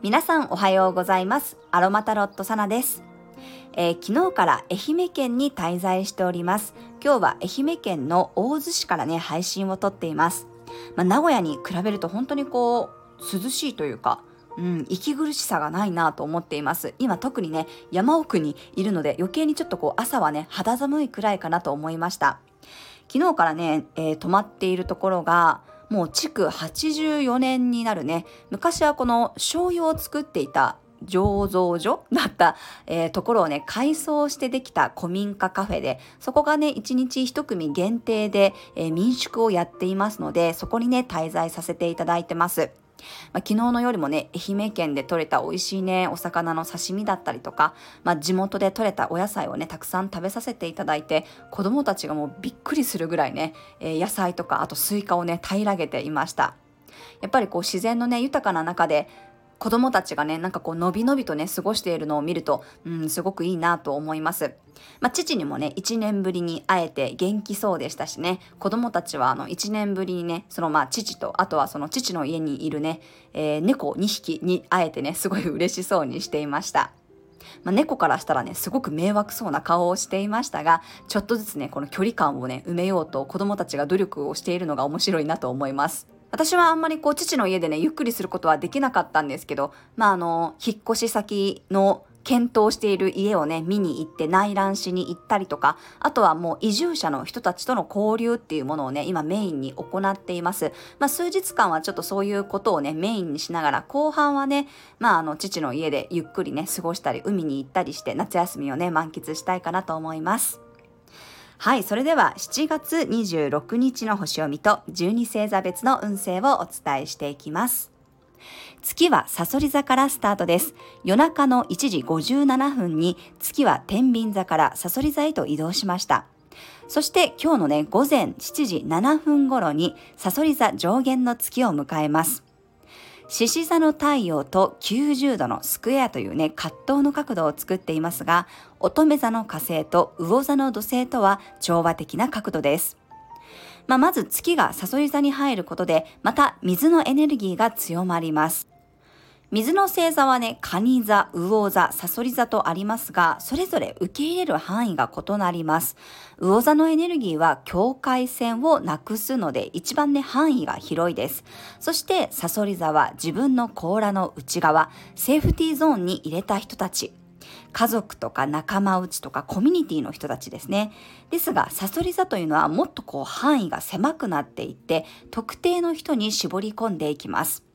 皆さんおはようございますアロマタロットサナですえー、昨日から愛媛県に滞在しております。今日は愛媛県の大洲市からね、配信を撮っています。まあ、名古屋に比べると本当にこう、涼しいというか、うん、息苦しさがないなと思っています。今特にね、山奥にいるので余計にちょっとこう朝はね、肌寒いくらいかなと思いました。昨日からね、えー、泊まっているところが、もう築84年になるね、昔はこの醤油を作っていた醸造所だった、えー、ところをね、改装してできた古民家カフェで、そこがね、1日1組限定で、えー、民宿をやっていますので、そこにね、滞在させていただいてます。まあ、昨日の夜もね、愛媛県で採れた美味しいね、お魚の刺身だったりとか、まあ、地元で採れたお野菜をね、たくさん食べさせていただいて、子供たちがもうびっくりするぐらいね、えー、野菜とか、あとスイカをね、平らげていました。やっぱりこう自然のね、豊かな中で、子供たちがね、なんかこう、のびのびとね、過ごしているのを見ると、うん、すごくいいなと思います。まあ、父にもね、1年ぶりに会えて元気そうでしたしね、子供たちはあの、1年ぶりにね、そのまあ、父と、あとはその父の家にいるね、えー、猫2匹に会えてね、すごい嬉しそうにしていました。まあ、猫からしたらね、すごく迷惑そうな顔をしていましたが、ちょっとずつね、この距離感をね、埋めようと子供たちが努力をしているのが面白いなと思います。私はあんまりこう父の家でね、ゆっくりすることはできなかったんですけど、まああの、引っ越し先の検討している家をね、見に行って内覧しに行ったりとか、あとはもう移住者の人たちとの交流っていうものをね、今メインに行っています。まあ数日間はちょっとそういうことをね、メインにしながら、後半はね、まああの、父の家でゆっくりね、過ごしたり、海に行ったりして、夏休みをね、満喫したいかなと思います。はい、それでは7月26日の星読みと12星座別の運勢をお伝えしていきます。月はサソリ座からスタートです。夜中の1時57分に月は天秤座からサソリ座へと移動しました。そして今日のね、午前7時7分頃にサソリ座上限の月を迎えます。獅子座の太陽と90度のスクエアというね、葛藤の角度を作っていますが、乙女座の火星と魚座の土星とは調和的な角度です。まあ、まず月がサソリ座に入ることで、また水のエネルギーが強まります。水の星座はね、蟹座、魚座、サソリ座とありますが、それぞれ受け入れる範囲が異なります。魚座のエネルギーは境界線をなくすので、一番ね、範囲が広いです。そして、サソリ座は自分の甲羅の内側、セーフティーゾーンに入れた人たち。家族とか仲間内とかコミュニティの人たちですね。ですが、サソリ座というのはもっとこう範囲が狭くなっていって、特定の人に絞り込んでいきます。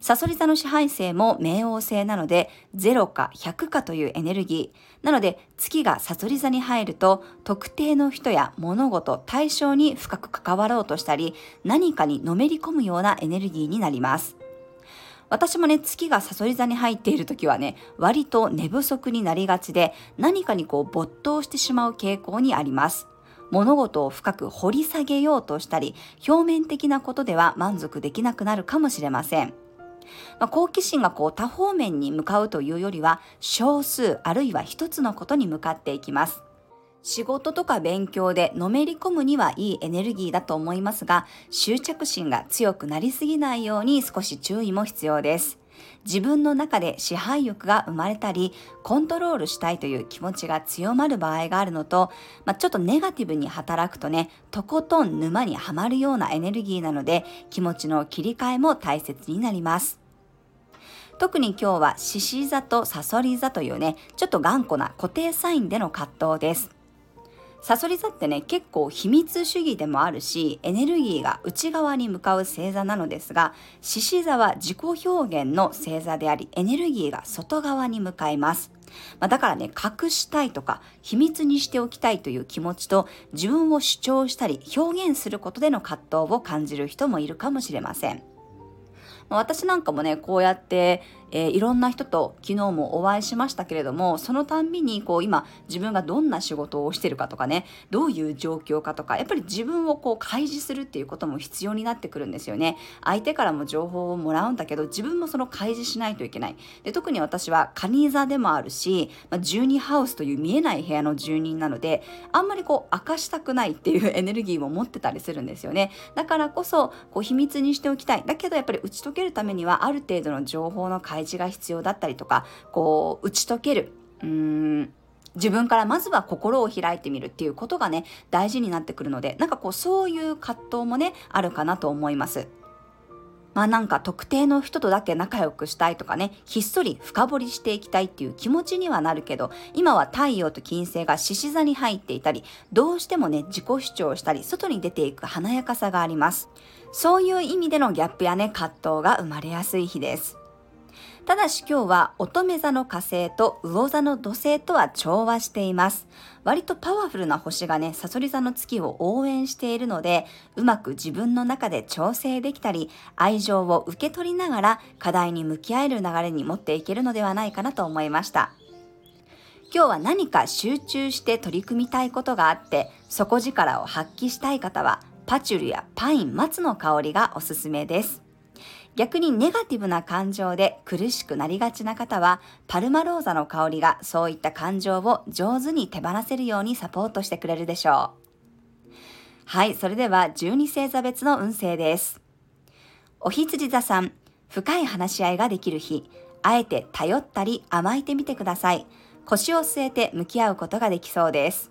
サソリ座の支配性も冥王星なので0か100かというエネルギー。なので月がサソリ座に入ると特定の人や物事、対象に深く関わろうとしたり何かにのめり込むようなエネルギーになります。私もね、月がサソリ座に入っている時はね、割と寝不足になりがちで、何かにこう没頭してしまう傾向にあります。物事を深く掘り下げようとしたり、表面的なことでは満足できなくなるかもしれません。まあ、好奇心がこう多方面に向かうというよりは少数あるいは一つのことに向かっていきます。仕事とか勉強でのめり込むにはいいエネルギーだと思いますが、執着心が強くなりすぎないように少し注意も必要です。自分の中で支配欲が生まれたり、コントロールしたいという気持ちが強まる場合があるのと、まあ、ちょっとネガティブに働くとね、とことん沼にはまるようなエネルギーなので、気持ちの切り替えも大切になります。特に今日は獅子座とサソリ座というね、ちょっと頑固な固定サインでの葛藤です。サソリ座ってね、結構秘密主義でもあるし、エネルギーが内側に向かう星座なのですが、獅子座は自己表現の星座であり、エネルギーが外側に向かいます。まあ、だからね、隠したいとか、秘密にしておきたいという気持ちと、自分を主張したり、表現することでの葛藤を感じる人もいるかもしれません。まあ、私なんかもね、こうやって、えー、いろんな人と昨日もお会いしましたけれどもそのたんびにこう今自分がどんな仕事をしてるかとかねどういう状況かとかやっぱり自分をこう開示するっていうことも必要になってくるんですよね。相手からも情報をもらうんだけど自分もその開示しないといけない。で特に私はカニ座でもあるし、まあ、12ハウスという見えない部屋の住人なのであんまりこう明かしたくないっていう エネルギーも持ってたりするんですよね。だからこそこう秘密にしておきたい。だけどやっぱり打ち解けるためにはある程度の情報の開示が必要だったりとかこう打ち解けるうーん自分からまずは心を開いてみるっていうことがね大事になってくるのでなんかこうそういう葛藤もねあるかなと思います。まあなんか特定の人とだけ仲良くしたいとかね、ひっそり深掘りしていきたいっていう気持ちにはなるけど、今は太陽と金星が獅子座に入っていたり、どうしてもね、自己主張したり、外に出ていく華やかさがあります。そういう意味でのギャップやね、葛藤が生まれやすい日です。ただし今日は乙女座の火星と魚座の土星とは調和しています。割とパワフルな星がね、サソリ座の月を応援しているので、うまく自分の中で調整できたり、愛情を受け取りながら課題に向き合える流れに持っていけるのではないかなと思いました。今日は何か集中して取り組みたいことがあって、底力を発揮したい方は、パチュルやパイン、松の香りがおすすめです。逆にネガティブな感情で苦しくなりがちな方は、パルマローザの香りがそういった感情を上手に手放せるようにサポートしてくれるでしょう。はい、それでは12星座別の運勢です。お羊座さん、深い話し合いができる日、あえて頼ったり甘えてみてください。腰を据えて向き合うことができそうです。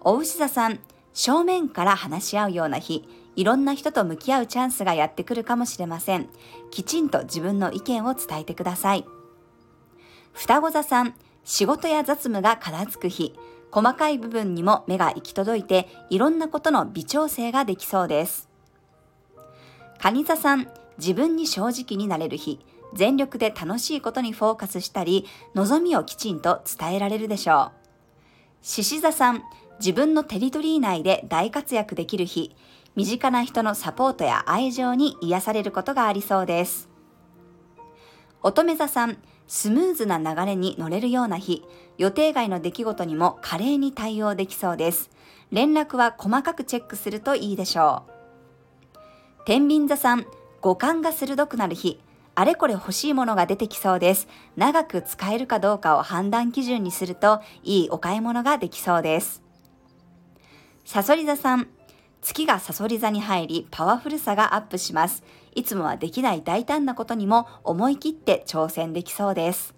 お牛座さん、正面から話し合うような日、いろんな人と向き合うチャンスがやってくるかもしれません。きちんと自分の意見を伝えてください。双子座さん、仕事や雑務が片付く日、細かい部分にも目が行き届いて、いろんなことの微調整ができそうです。蟹座さん、自分に正直になれる日、全力で楽しいことにフォーカスしたり、望みをきちんと伝えられるでしょう。獅子座さん、自分のテリトリー内で大活躍できる日、身近な人のサポートや愛情に癒されることがありそうです。乙女座さん、スムーズな流れに乗れるような日、予定外の出来事にも華麗に対応できそうです。連絡は細かくチェックするといいでしょう。天秤座さん、五感が鋭くなる日、あれこれ欲しいものが出てきそうです。長く使えるかどうかを判断基準にすると、いいお買い物ができそうです。さそり座さん、月がサソリ座に入りパワフルさがアップします。いつもはできない大胆なことにも思い切って挑戦できそうです。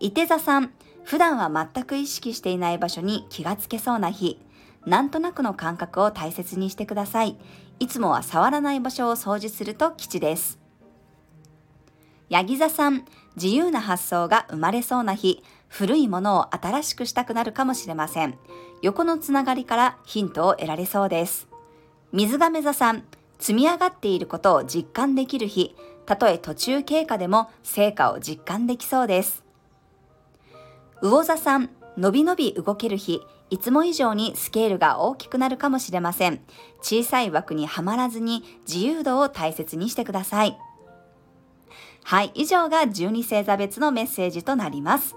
伊手座さん、普段は全く意識していない場所に気がつけそうな日。なんとなくの感覚を大切にしてください。いつもは触らない場所を掃除すると吉です。ヤギ座さん、自由な発想が生まれそうな日。古いものを新しくしたくなるかもしれません。横のつながりからヒントを得られそうです。水亀座さん、積み上がっていることを実感できる日、たとえ途中経過でも成果を実感できそうです。魚座さん、のびのび動ける日、いつも以上にスケールが大きくなるかもしれません。小さい枠にはまらずに自由度を大切にしてください。はい、以上が12星座別のメッセージとなります。